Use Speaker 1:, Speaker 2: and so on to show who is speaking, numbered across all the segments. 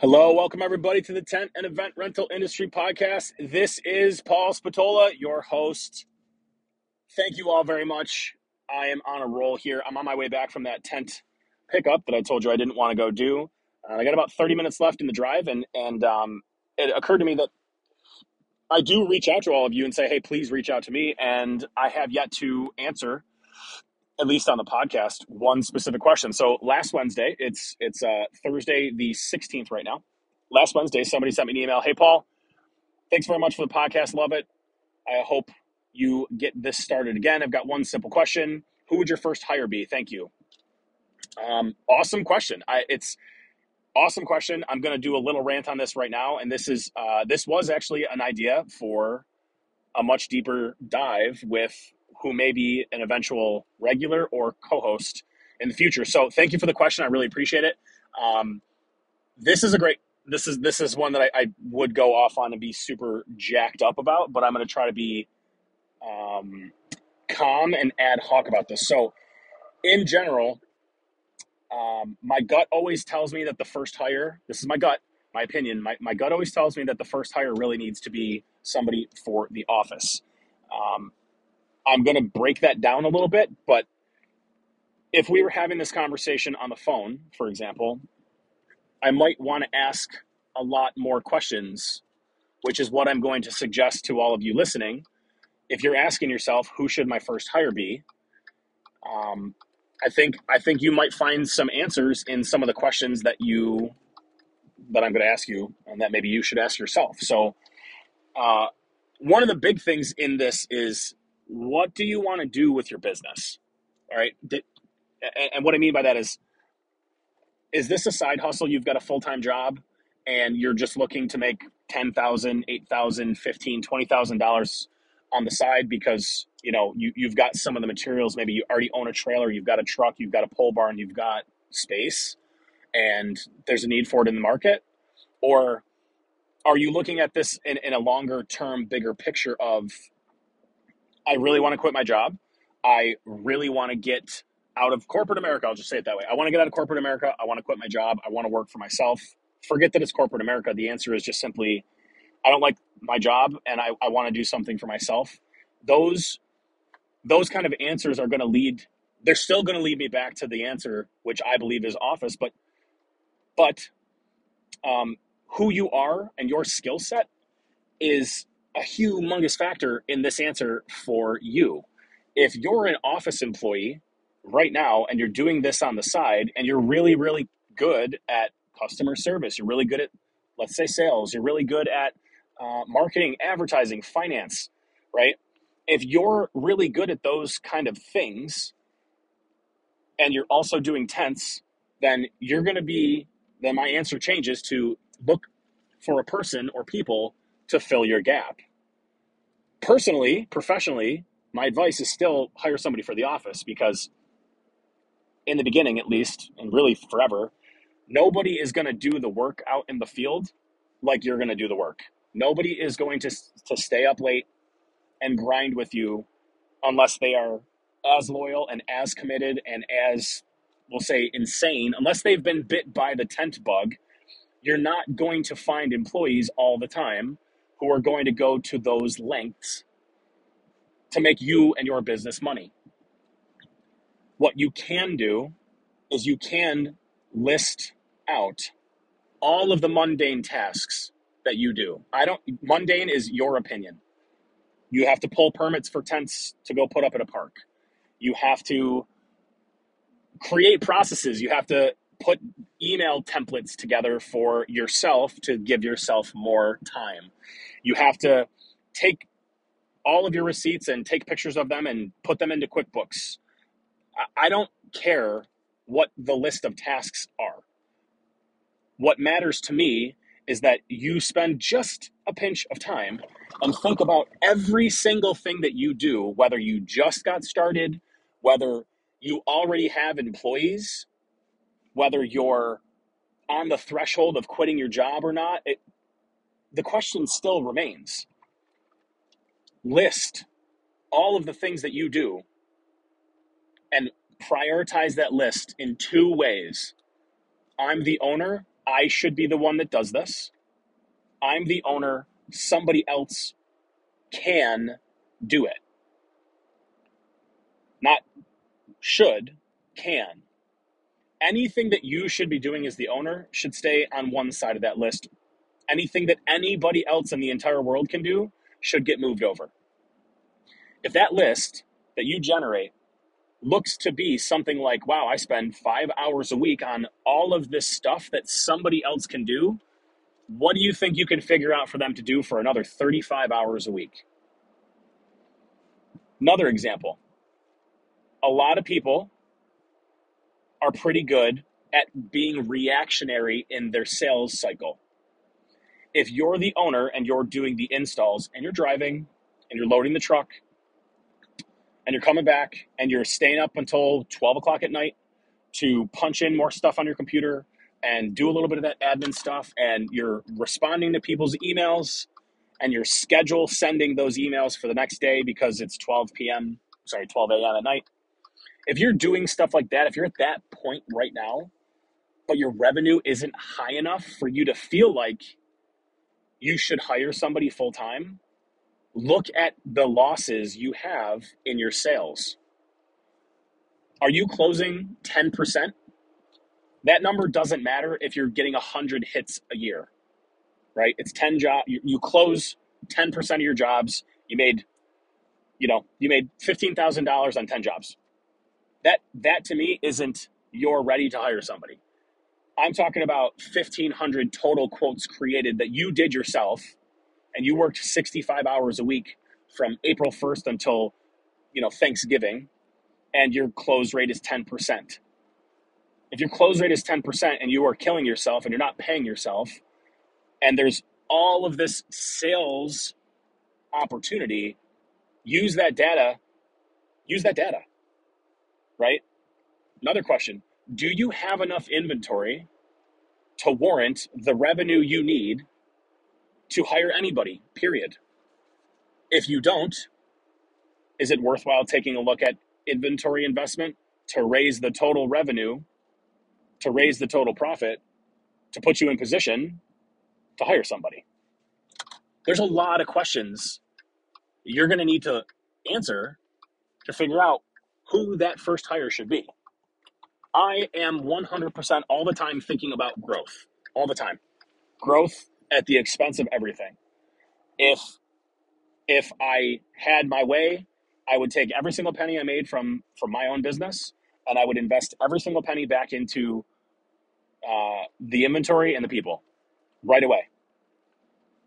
Speaker 1: Hello, welcome everybody to the Tent and Event Rental Industry Podcast. This is Paul Spatola, your host. Thank you all very much. I am on a roll here. I'm on my way back from that tent pickup that I told you I didn't want to go do. Uh, I got about 30 minutes left in the drive, and and um, it occurred to me that I do reach out to all of you and say, hey, please reach out to me. And I have yet to answer at least on the podcast, one specific question. So last Wednesday, it's it's uh, Thursday the 16th right now. Last Wednesday, somebody sent me an email. Hey, Paul, thanks very much for the podcast. Love it. I hope you get this started again. I've got one simple question. Who would your first hire be? Thank you. Um, awesome question. I, it's awesome question. I'm going to do a little rant on this right now, and this is uh, this was actually an idea for a much deeper dive with who may be an eventual regular or co-host in the future. So thank you for the question. I really appreciate it. Um, this is a great. This is this is one that I, I would go off on and be super jacked up about, but I'm going to try to be um, calm and ad hoc about this. So in general, um, my gut always tells me that the first hire. This is my gut, my opinion. My my gut always tells me that the first hire really needs to be somebody for the office. Um, I'm going to break that down a little bit, but if we were having this conversation on the phone, for example, I might want to ask a lot more questions, which is what I'm going to suggest to all of you listening. If you're asking yourself, who should my first hire be? Um, I think I think you might find some answers in some of the questions that you that I'm going to ask you, and that maybe you should ask yourself. So, uh, one of the big things in this is what do you want to do with your business? All right. And what I mean by that is, is this a side hustle? You've got a full time job and you're just looking to make $10,000, $8,000, $15,000, $20,000 on the side because, you know, you, you've got some of the materials. Maybe you already own a trailer, you've got a truck, you've got a pole barn, you've got space, and there's a need for it in the market. Or are you looking at this in, in a longer term, bigger picture of I really want to quit my job. I really want to get out of corporate America. I'll just say it that way. I want to get out of corporate America. I want to quit my job. I want to work for myself. Forget that it's corporate America. The answer is just simply I don't like my job and I, I want to do something for myself. Those those kind of answers are going to lead they're still going to lead me back to the answer which I believe is office, but but um, who you are and your skill set is a humongous factor in this answer for you. If you're an office employee right now and you're doing this on the side and you're really, really good at customer service, you're really good at, let's say, sales, you're really good at uh, marketing, advertising, finance, right? If you're really good at those kind of things and you're also doing tents, then you're going to be, then my answer changes to look for a person or people to fill your gap personally, professionally, my advice is still hire somebody for the office because in the beginning at least and really forever nobody is going to do the work out in the field like you're going to do the work. Nobody is going to to stay up late and grind with you unless they are as loyal and as committed and as we'll say insane. Unless they've been bit by the tent bug you're not going to find employees all the time who are going to go to those lengths to make you and your business money. What you can do is you can list out all of the mundane tasks that you do. I don't, mundane is your opinion. You have to pull permits for tents to go put up at a park. You have to create processes. You have to put email templates together for yourself to give yourself more time. You have to take all of your receipts and take pictures of them and put them into QuickBooks. I don't care what the list of tasks are. What matters to me is that you spend just a pinch of time and think about every single thing that you do, whether you just got started, whether you already have employees, whether you're on the threshold of quitting your job or not. It, the question still remains list all of the things that you do and prioritize that list in two ways. I'm the owner, I should be the one that does this. I'm the owner. Somebody else can do it. Not should, can. Anything that you should be doing as the owner should stay on one side of that list. Anything that anybody else in the entire world can do should get moved over. If that list that you generate looks to be something like, wow, I spend five hours a week on all of this stuff that somebody else can do, what do you think you can figure out for them to do for another 35 hours a week? Another example a lot of people are pretty good at being reactionary in their sales cycle. If you're the owner and you're doing the installs and you're driving and you're loading the truck and you're coming back and you're staying up until 12 o'clock at night to punch in more stuff on your computer and do a little bit of that admin stuff and you're responding to people's emails and you're schedule sending those emails for the next day because it's 12 p.m. sorry 12 a.m. at night if you're doing stuff like that if you're at that point right now but your revenue isn't high enough for you to feel like you should hire somebody full time look at the losses you have in your sales are you closing 10% that number doesn't matter if you're getting 100 hits a year right? It's 10 job you, you close 10% of your jobs, you made you know, you made $15,000 on 10 jobs. That that to me isn't you're ready to hire somebody. I'm talking about 1500 total quotes created that you did yourself and you worked 65 hours a week from April 1st until, you know, Thanksgiving and your close rate is 10%. If your close rate is 10% and you are killing yourself and you're not paying yourself, and there's all of this sales opportunity use that data use that data right another question do you have enough inventory to warrant the revenue you need to hire anybody period if you don't is it worthwhile taking a look at inventory investment to raise the total revenue to raise the total profit to put you in position to hire somebody there's a lot of questions you're going to need to answer to figure out who that first hire should be. I am 100% all the time thinking about growth, all the time. Growth at the expense of everything. If if I had my way, I would take every single penny I made from from my own business and I would invest every single penny back into uh, the inventory and the people right away.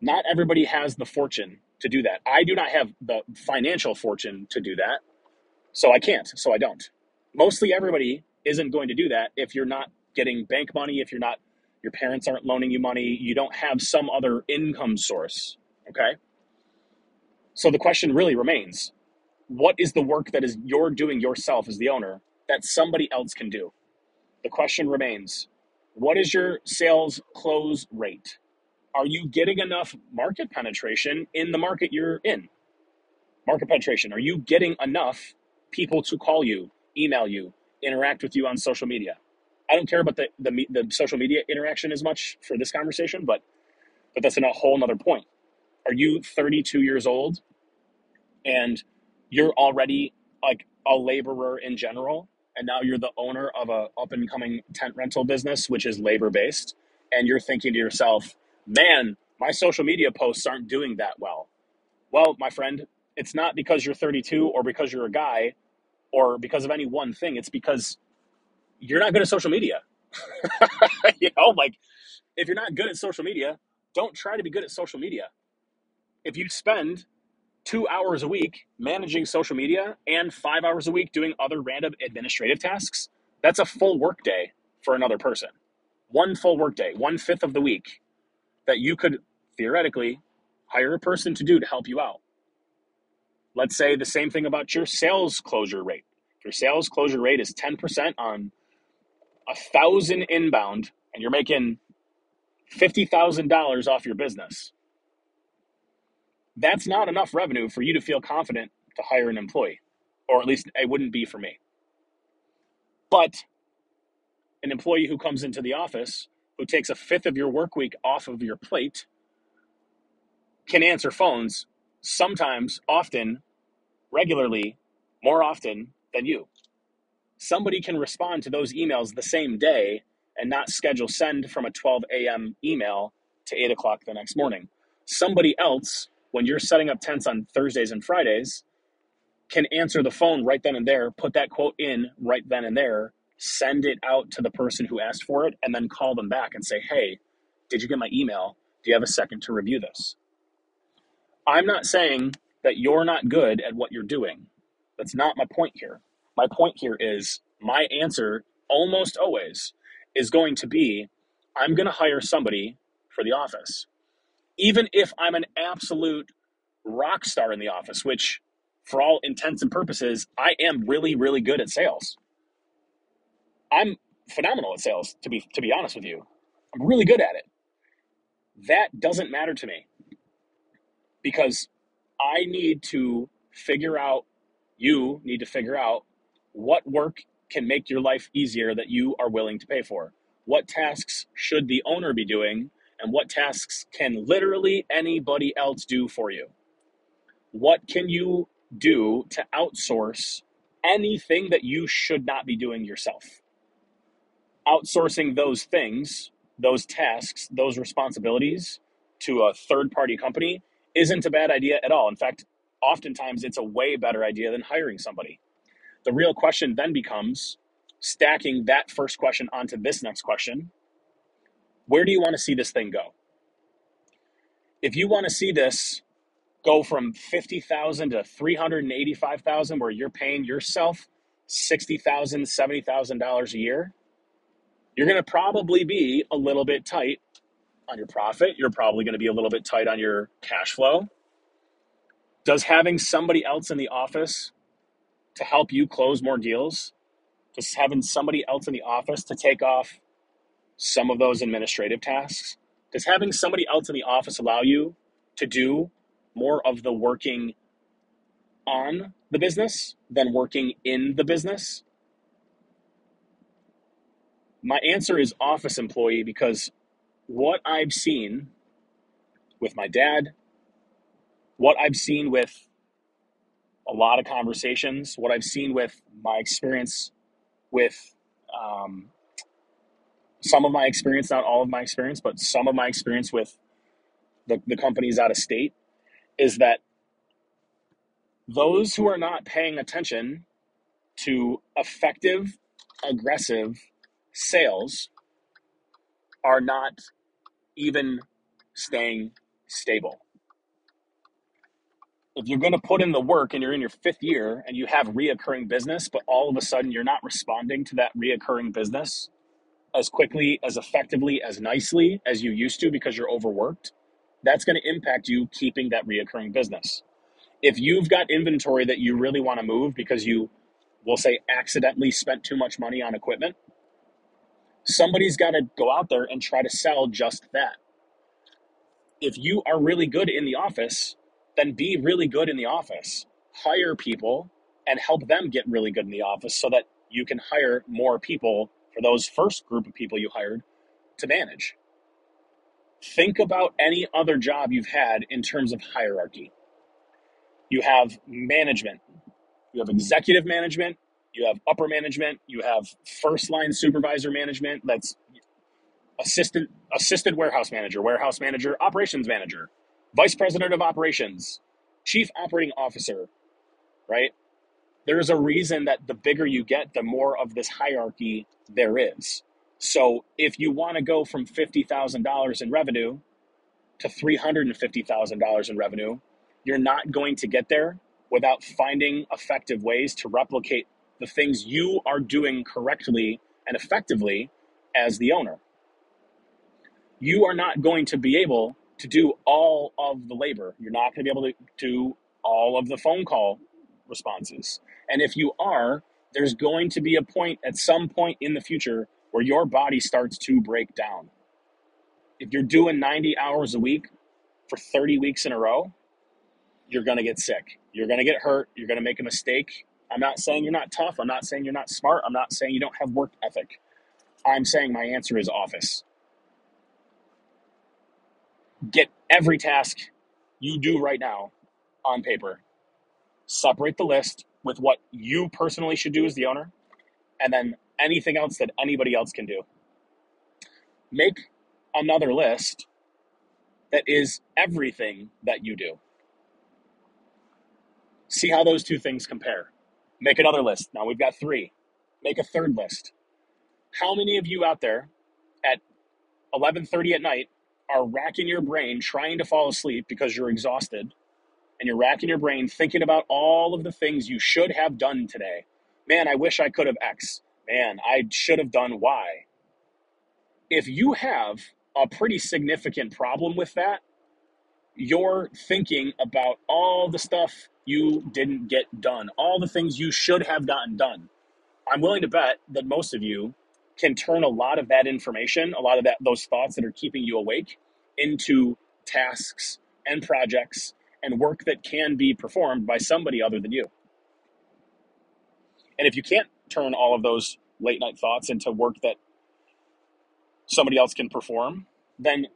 Speaker 1: Not everybody has the fortune to do that. I do not have the financial fortune to do that. So I can't. So I don't. Mostly everybody isn't going to do that if you're not getting bank money, if you're not, your parents aren't loaning you money, you don't have some other income source. Okay. So the question really remains what is the work that is you're doing yourself as the owner that somebody else can do? The question remains what is your sales close rate? are you getting enough market penetration in the market you're in? Market penetration. Are you getting enough people to call you, email you, interact with you on social media? I don't care about the, the, the social media interaction as much for this conversation, but but that's a whole nother point. Are you 32 years old and you're already like a laborer in general, and now you're the owner of a up and coming tent rental business, which is labor based, and you're thinking to yourself, man, my social media posts aren't doing that well. Well, my friend, it's not because you're 32 or because you're a guy or because of any one thing. It's because you're not good at social media. you know, like if you're not good at social media, don't try to be good at social media. If you spend two hours a week managing social media and five hours a week doing other random administrative tasks, that's a full workday for another person. One full workday, one fifth of the week that you could theoretically hire a person to do to help you out. Let's say the same thing about your sales closure rate. If your sales closure rate is 10% on a thousand inbound and you're making $50,000 off your business, that's not enough revenue for you to feel confident to hire an employee, or at least it wouldn't be for me. But an employee who comes into the office who takes a fifth of your work week off of your plate can answer phones sometimes, often, regularly, more often than you. Somebody can respond to those emails the same day and not schedule send from a 12 a.m. email to 8 o'clock the next morning. Somebody else, when you're setting up tents on Thursdays and Fridays, can answer the phone right then and there, put that quote in right then and there, send it out to the person who asked for it, and then call them back and say, hey, did you get my email? Do you have a second to review this? I'm not saying that you're not good at what you're doing. That's not my point here. My point here is my answer almost always is going to be I'm going to hire somebody for the office. Even if I'm an absolute rock star in the office, which for all intents and purposes, I am really, really good at sales. I'm phenomenal at sales, to be to be honest with you. I'm really good at it. That doesn't matter to me because I need to figure out, you need to figure out what work can make your life easier that you are willing to pay for. What tasks should the owner be doing, and what tasks can literally anybody else do for you? What can you do to outsource anything that you should not be doing yourself? Outsourcing those things, those tasks, those responsibilities to a third party company isn't a bad idea at all. In fact, oftentimes it's a way better idea than hiring somebody. The real question then becomes stacking that first question onto this next question where do you want to see this thing go? If you want to see this go from 50,000 to 385,000 where you're paying yourself $60,000, $70,000 a year, you're going to probably be a little bit tight on your profit. You're probably going to be a little bit tight on your cash flow. Does having somebody else in the office to help you close more deals, just having somebody else in the office to take off some of those administrative tasks, does having somebody else in the office allow you to do more of the working on the business than working in the business? My answer is office employee because what I've seen with my dad, what I've seen with a lot of conversations, what I've seen with my experience with um, some of my experience, not all of my experience, but some of my experience with the, the companies out of state is that those who are not paying attention to effective, aggressive sales are not even staying stable. If you're going to put in the work and you're in your fifth year and you have reoccurring business, but all of a sudden you're not responding to that reoccurring business as quickly, as effectively, as nicely as you used to because you're overworked, that's going to impact you keeping that reoccurring business. If you've got inventory that you really want to move because you, we'll say, accidentally spent too much money on equipment, somebody's got to go out there and try to sell just that. If you are really good in the office, then be really good in the office. Hire people and help them get really good in the office so that you can hire more people for those first group of people you hired to manage. Think about any other job you've had in terms of hierarchy. You have management, you have executive management, you have upper management, you have first line supervisor management, that's assistant assistant warehouse manager, warehouse manager, operations manager, vice president of operations, chief operating officer, right? There's a reason that the bigger you get, the more of this hierarchy there is. So if you want to go from $50,000 in revenue to $350,000 in revenue, you're not going to get there without finding effective ways to replicate the things you are doing correctly and effectively as the owner. You are not going to be able to do all of the labor. You're not going to be able to do all of the phone call responses. And if you are, there's going to be a point at some point in the future where your body starts to break down. If you're doing 90 hours a week for 30 weeks in a row, you're going to get sick. You're going to get hurt. You're going to make a mistake. I'm not saying you're not tough. I'm not saying you're not smart. I'm not saying you don't have work ethic. I'm saying my answer is office. Get every task you do right now on paper. Separate the list with what you personally should do as the owner, and then anything else that anybody else can do. Make another list that is everything that you do. See how those two things compare. Make another list. Now we've got three. Make a third list. How many of you out there at 11:30 at night are racking your brain trying to fall asleep because you're exhausted and you're racking your brain thinking about all of the things you should have done today. Man, I wish I could have X. Man, I should have done Y. If you have a pretty significant problem with that, you're thinking about all the stuff you didn't get done, all the things you should have gotten done. I'm willing to bet that most of you can turn a lot of that information, a lot of that those thoughts that are keeping you awake into tasks and projects and work that can be performed by somebody other than you. And if you can't turn all of those late night thoughts into work that somebody else can perform, then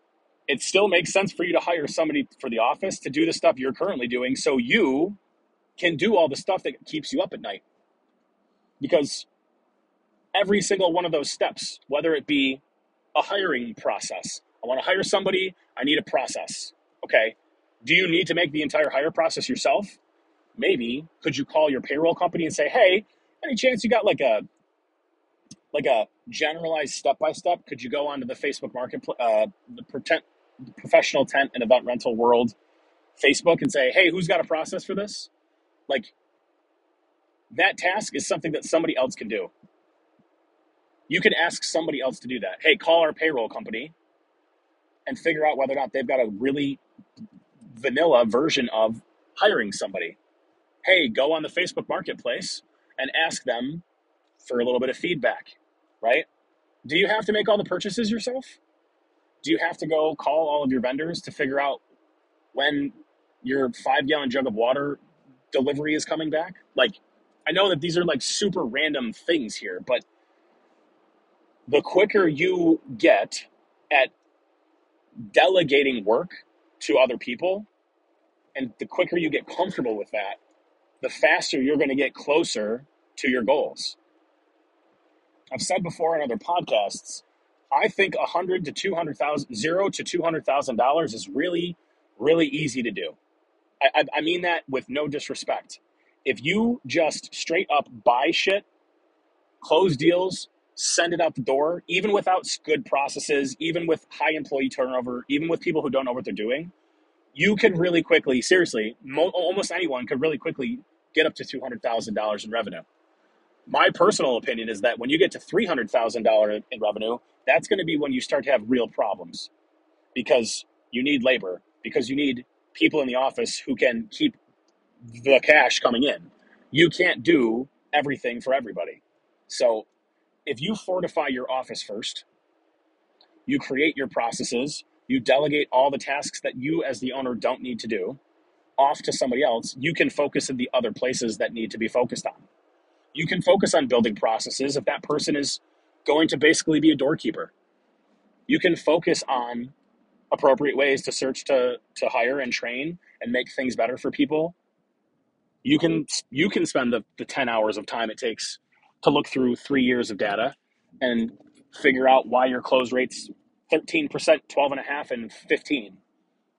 Speaker 1: it still makes sense for you to hire somebody for the office to do the stuff you're currently doing so you can do all the stuff that keeps you up at night. Because every single one of those steps, whether it be a hiring process, I want to hire somebody, I need a process. Okay. Do you need to make the entire hire process yourself? Maybe. Could you call your payroll company and say, hey, any chance you got like a like a generalized step by step? Could you go onto the Facebook marketplace, uh, the pretend, professional tent and event rental world Facebook and say, hey, who's got a process for this? Like that task is something that somebody else can do. You can ask somebody else to do that. Hey, call our payroll company and figure out whether or not they've got a really vanilla version of hiring somebody. Hey, go on the Facebook marketplace and ask them for a little bit of feedback, right? Do you have to make all the purchases yourself? Do you have to go call all of your vendors to figure out when your five gallon jug of water delivery is coming back? Like, I know that these are like super random things here, but the quicker you get at delegating work to other people and the quicker you get comfortable with that, the faster you're going to get closer to your goals. I've said before in other podcasts, I think a hundred to two hundred thousand, zero to two hundred thousand dollars is really, really easy to do. I, I, I mean that with no disrespect. If you just straight up buy shit, close deals, send it out the door, even without good processes, even with high employee turnover, even with people who don't know what they're doing, you can really quickly, seriously, mo- almost anyone could really quickly get up to two hundred thousand dollars in revenue my personal opinion is that when you get to $300,000 in revenue, that's going to be when you start to have real problems because you need labor, because you need people in the office who can keep the cash coming in. You can't do everything for everybody. So if you fortify your office first, you create your processes, you delegate all the tasks that you as the owner don't need to do off to somebody else, you can focus in the other places that need to be focused on you can focus on building processes if that person is going to basically be a doorkeeper. You can focus on appropriate ways to search to to hire and train and make things better for people. You can you can spend the, the 10 hours of time it takes to look through three years of data and figure out why your close rates 13%, 12 and a half, and 15.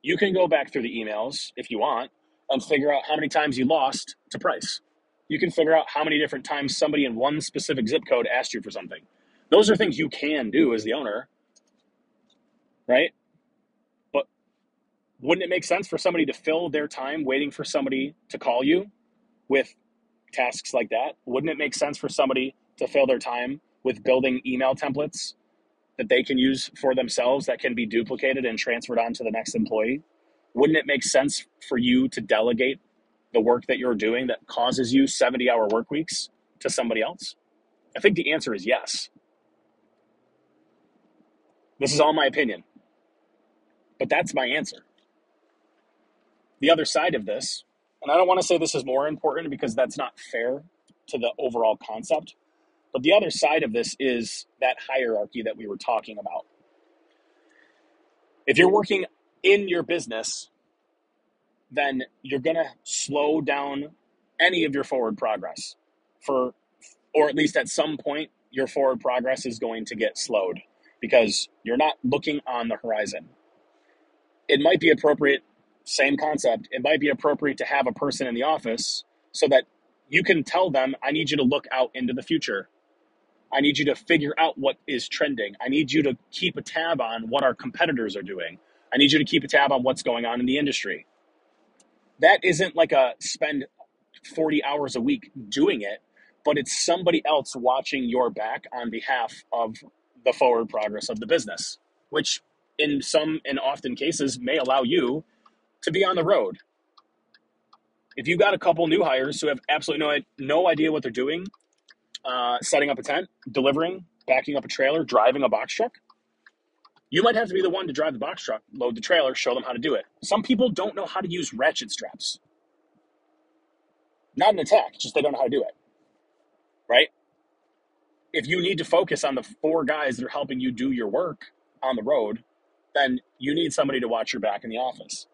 Speaker 1: You can go back through the emails if you want and figure out how many times you lost to price you can figure out how many different times somebody in one specific zip code asked you for something. Those are things you can do as the owner, right? But wouldn't it make sense for somebody to fill their time waiting for somebody to call you with tasks like that? Wouldn't it make sense for somebody to fill their time with building email templates that they can use for themselves that can be duplicated and transferred on to the next employee? Wouldn't it make sense for you to delegate the work that you're doing that causes you 70 hour work weeks to somebody else? I think the answer is yes. This is all my opinion, but that's my answer. The other side of this, and I don't want to say this is more important because that's not fair to the overall concept, but the other side of this is that hierarchy that we were talking about. If you're working in your business, then you're going to slow down any of your forward progress for or at least at some point your forward progress is going to get slowed because you're not looking on the horizon. It might be appropriate same concept. It might be appropriate to have a person in the office so that you can tell them I need you to look out into the future. I need you to figure out what is trending. I need you to keep a tab on what our competitors are doing. I need you to keep a tab on what's going on in the industry. That isn't like a spend 40 hours a week doing it, but it's somebody else watching your back on behalf of the forward progress of the business, which in some and often cases may allow you to be on the road. If you got a couple new hires who have absolutely no, no idea what they're doing, uh, setting up a tent, delivering, backing up a trailer, driving a box truck, you might have to be the one to drive the box truck, load the trailer, show them how to do it. Some people don't know how to use ratchet straps. Not an attack, just they don't know how to do it. Right? If you need to focus on the four guys that are helping you do your work on the road, then you need somebody to watch your back in the office.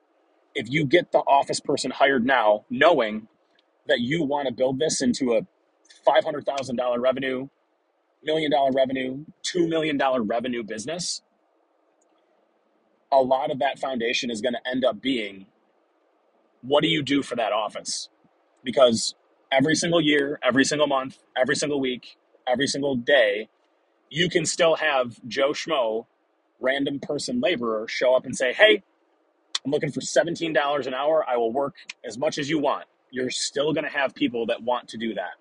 Speaker 1: If you get the office person hired now, knowing that you want to build this into a $500,000 revenue, million dollar revenue, $2 million revenue business, a lot of that foundation is going to end up being what do you do for that office? Because every single year, every single month, every single week, every single day, you can still have Joe Schmo, random person laborer, show up and say, Hey, I'm looking for $17 an hour. I will work as much as you want. You're still going to have people that want to do that.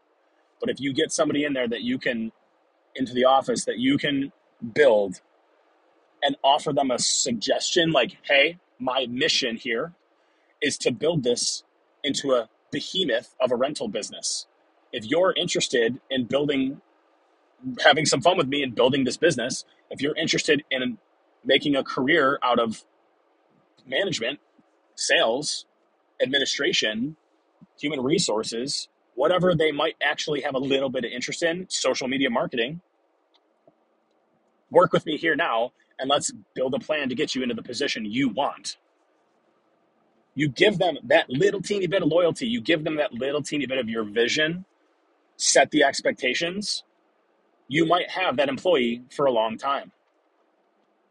Speaker 1: But if you get somebody in there that you can, into the office, that you can build and offer them a suggestion like, hey, my mission here is to build this into a behemoth of a rental business. If you're interested in building, having some fun with me and building this business, if you're interested in making a career out of management, sales, administration, human resources, whatever they might actually have a little bit of interest in, social media marketing, work with me here now and let's build a plan to get you into the position you want. You give them that little teeny bit of loyalty, you give them that little teeny bit of your vision, set the expectations. You might have that employee for a long time.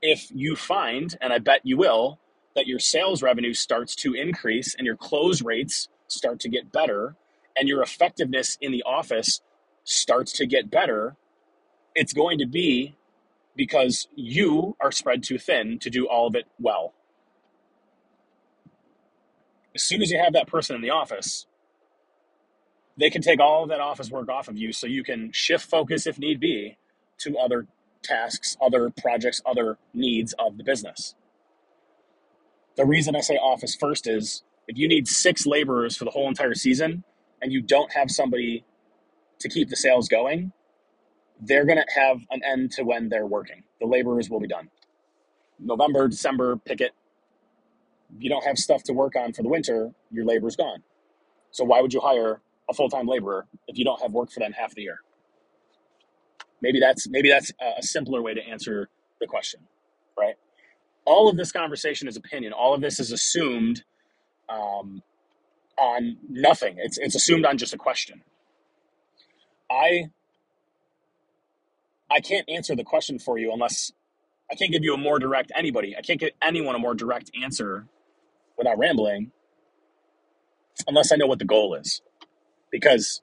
Speaker 1: If you find, and I bet you will, that your sales revenue starts to increase and your close rates start to get better and your effectiveness in the office starts to get better, it's going to be because you are spread too thin to do all of it well. As soon as you have that person in the office, they can take all of that office work off of you so you can shift focus if need be to other tasks, other projects, other needs of the business. The reason I say office first is if you need six laborers for the whole entire season and you don't have somebody to keep the sales going, they're going to have an end to when they're working. The laborers will be done. November, December, picket. you don't have stuff to work on for the winter, your labor's gone. So why would you hire a full-time laborer if you don't have work for them half the year? Maybe that's maybe that's a simpler way to answer the question, right? All of this conversation is opinion. All of this is assumed um, on nothing. It's it's assumed on just a question. I I can't answer the question for you unless I can't give you a more direct anybody. I can't get anyone a more direct answer without rambling unless I know what the goal is. Because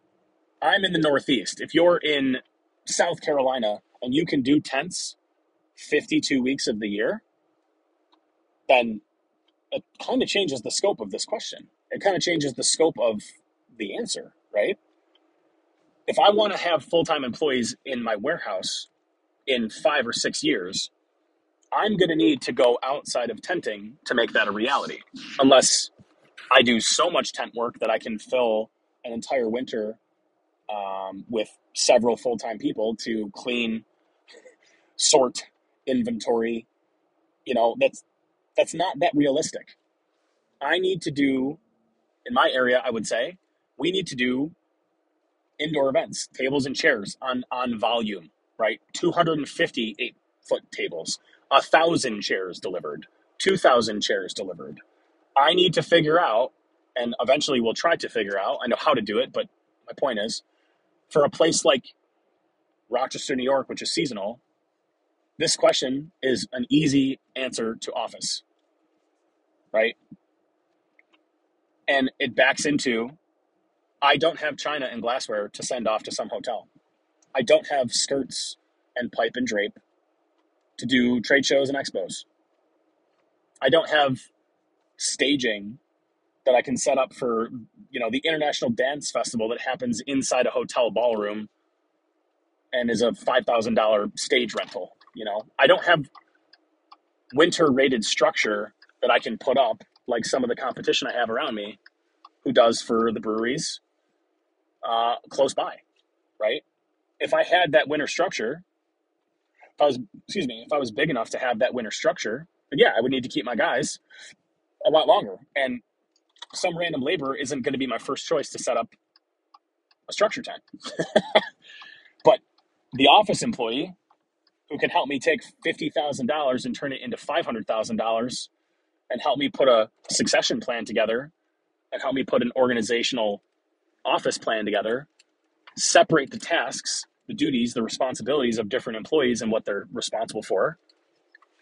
Speaker 1: I'm in the Northeast. If you're in South Carolina and you can do tents 52 weeks of the year, then it kind of changes the scope of this question. It kind of changes the scope of the answer, right? If I want to have full time employees in my warehouse in five or six years, I'm going to need to go outside of tenting to make that a reality. Unless I do so much tent work that I can fill an entire winter um, with several full time people to clean, sort, inventory. You know, that's that's not that realistic. I need to do in my area. I would say we need to do indoor events, tables and chairs on on volume, right? 250 eight foot tables, a thousand chairs delivered, 2,000 chairs delivered. I need to figure out, and eventually we'll try to figure out, I know how to do it, but my point is for a place like Rochester, New York, which is seasonal, this question is an easy answer to office, right? And it backs into I don't have china and glassware to send off to some hotel. I don't have skirts and pipe and drape to do trade shows and expos. I don't have staging that I can set up for, you know, the International Dance Festival that happens inside a hotel ballroom and is a $5,000 stage rental, you know. I don't have winter rated structure that I can put up like some of the competition I have around me who does for the breweries uh, close by, right? If I had that winter structure, if I was, excuse me, if I was big enough to have that winter structure, yeah, I would need to keep my guys a lot longer. And some random labor isn't going to be my first choice to set up a structure tent. but the office employee who can help me take $50,000 and turn it into $500,000 and help me put a succession plan together and help me put an organizational office plan together, separate the tasks, the duties, the responsibilities of different employees and what they're responsible for,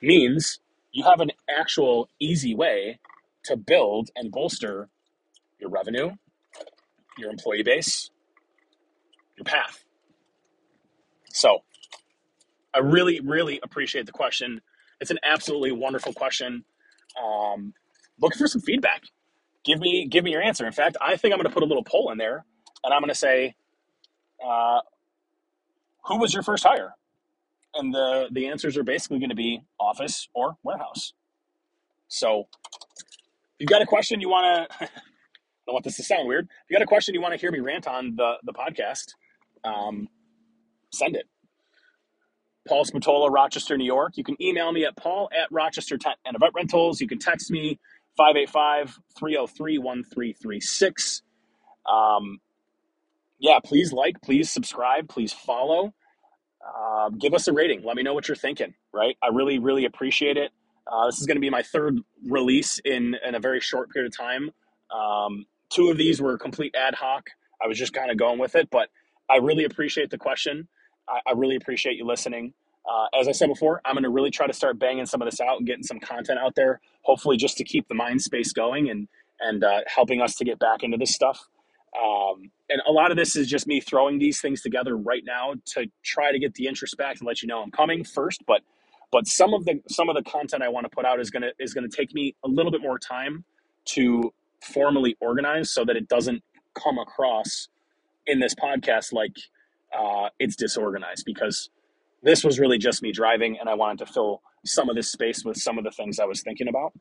Speaker 1: means you have an actual easy way to build and bolster your revenue, your employee base, your path. So, I really, really appreciate the question. It's an absolutely wonderful question. Um, looking for some feedback. Give me, give me your answer. In fact, I think I'm going to put a little poll in there, and I'm going to say, uh, "Who was your first hire?" And the the answers are basically going to be office or warehouse. So, if you've got a question you want to, I don't want this to sound weird. If you got a question you want to hear me rant on the the podcast, um, send it. Paul Spatola, Rochester, New York. You can email me at paul at Rochester and Event Rentals. You can text me 585 303 1336. Um, yeah, please like, please subscribe, please follow. Uh, give us a rating. Let me know what you're thinking, right? I really, really appreciate it. Uh, this is going to be my third release in, in a very short period of time. Um, two of these were complete ad hoc. I was just kind of going with it, but I really appreciate the question. I, I really appreciate you listening. Uh, as I said before, I'm going to really try to start banging some of this out and getting some content out there, hopefully just to keep the mind space going and and uh, helping us to get back into this stuff. Um, and a lot of this is just me throwing these things together right now to try to get the interest back and let you know I'm coming first. But but some of the some of the content I want to put out is gonna is gonna take me a little bit more time to formally organize so that it doesn't come across in this podcast like uh, it's disorganized because this was really just me driving and I wanted to fill some of this space with some of the things I was thinking about.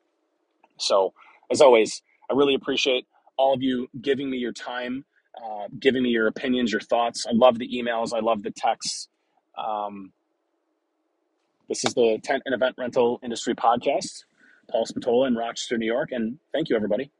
Speaker 1: So, as always, I really appreciate all of you giving me your time, uh, giving me your opinions, your thoughts. I love the emails, I love the texts. Um, this is the Tent and Event Rental Industry Podcast. Paul Spatola in Rochester, New York, and thank you, everybody.